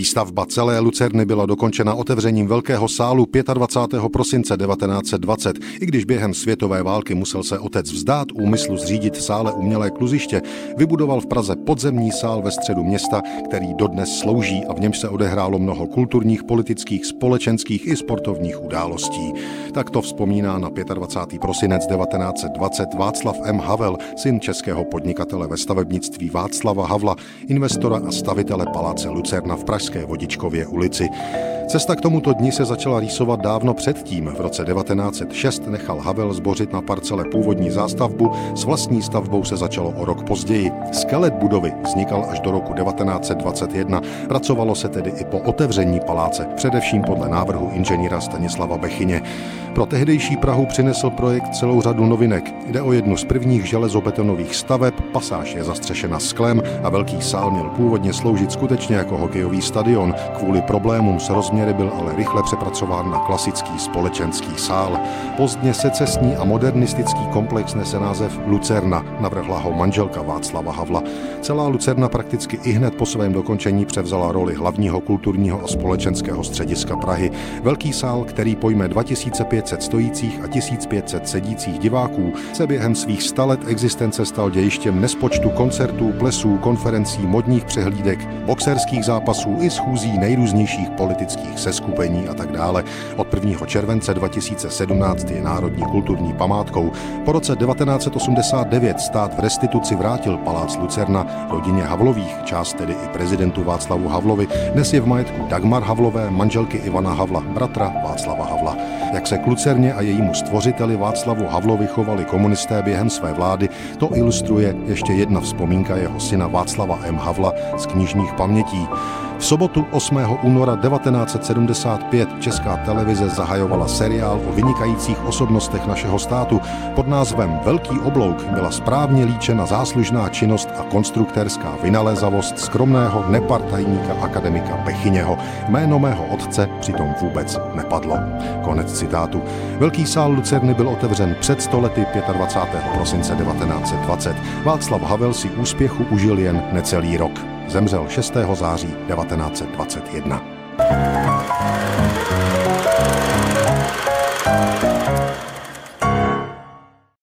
Výstavba celé Lucerny byla dokončena otevřením velkého sálu 25. prosince 1920. I když během světové války musel se otec vzdát úmyslu zřídit sále umělé kluziště, vybudoval v Praze podzemní sál ve středu města, který dodnes slouží a v němž se odehrálo mnoho kulturních, politických, společenských i sportovních událostí. Tak to vzpomíná na 25. prosinec 1920 Václav M. Havel, syn českého podnikatele ve stavebnictví Václava Havla, investora a stavitele paláce Lucerna v Pražské Vodičkově ulici. Cesta k tomuto dni se začala rýsovat dávno předtím. V roce 1906 nechal Havel zbořit na parcele původní zástavbu, s vlastní stavbou se začalo o rok později. Skelet budovy vznikal až do roku 1921. Pracovalo se tedy i po otevření paláce, především podle návrhu inženýra Stanislava Bechyně. Pro tehdejší Prahu přinesl projekt celou řadu novinek. Jde o jednu z prvních železobetonových staveb, pasáž je zastřešena sklem a velký sál měl původně sloužit skutečně jako hokejový stadion. Kvůli problémům s rozměry byl ale rychle přepracován na klasický společenský sál. Pozdně secesní a modernistický komplex nese název Lucerna, navrhla ho manželka Václava Havla. Celá Lucerna prakticky i hned po svém dokončení převzala roli hlavního kulturního a společenského střediska Prahy. Velký sál, který pojme 2500 stojících a 1500 sedících diváků, se během svých 100 let existence stal dějištěm nespočtu koncertů, plesů, konferencí, modních přehlídek, boxerských zápasů i schůzí nejrůznějších politických seskupení a tak dále. Od 1. července 2017 je národní kulturní památkou. Po roce 1989 stát v restituci vrátil palác Lucerna rodině Havlových, část tedy i prezidentu Václavu Havlovi. Dnes je v majetku Dagmar Havlové, manželky Ivana Havla, bratra Václava Havla. Jak se k Lucerně a jejímu stvořiteli Václavu Havlovi chovali komunisté během své vlády, to ilustruje ještě jedna vzpomínka jeho syna Václava M. Havla z knižních pamětí. V sobotu 8. února 1975 Česká televize zahajovala seriál o vynikajících osobnostech našeho státu. Pod názvem Velký oblouk byla správně líčena záslužná činnost a konstruktérská vynalézavost skromného nepartajníka akademika Bechyněho. Jméno mého otce přitom vůbec nepadlo. Konec citátu. Velký sál Lucerny byl otevřen před stolety 25. prosince 1920. Václav Havel si úspěchu užil jen necelý rok. Zemřel 6. září 1921.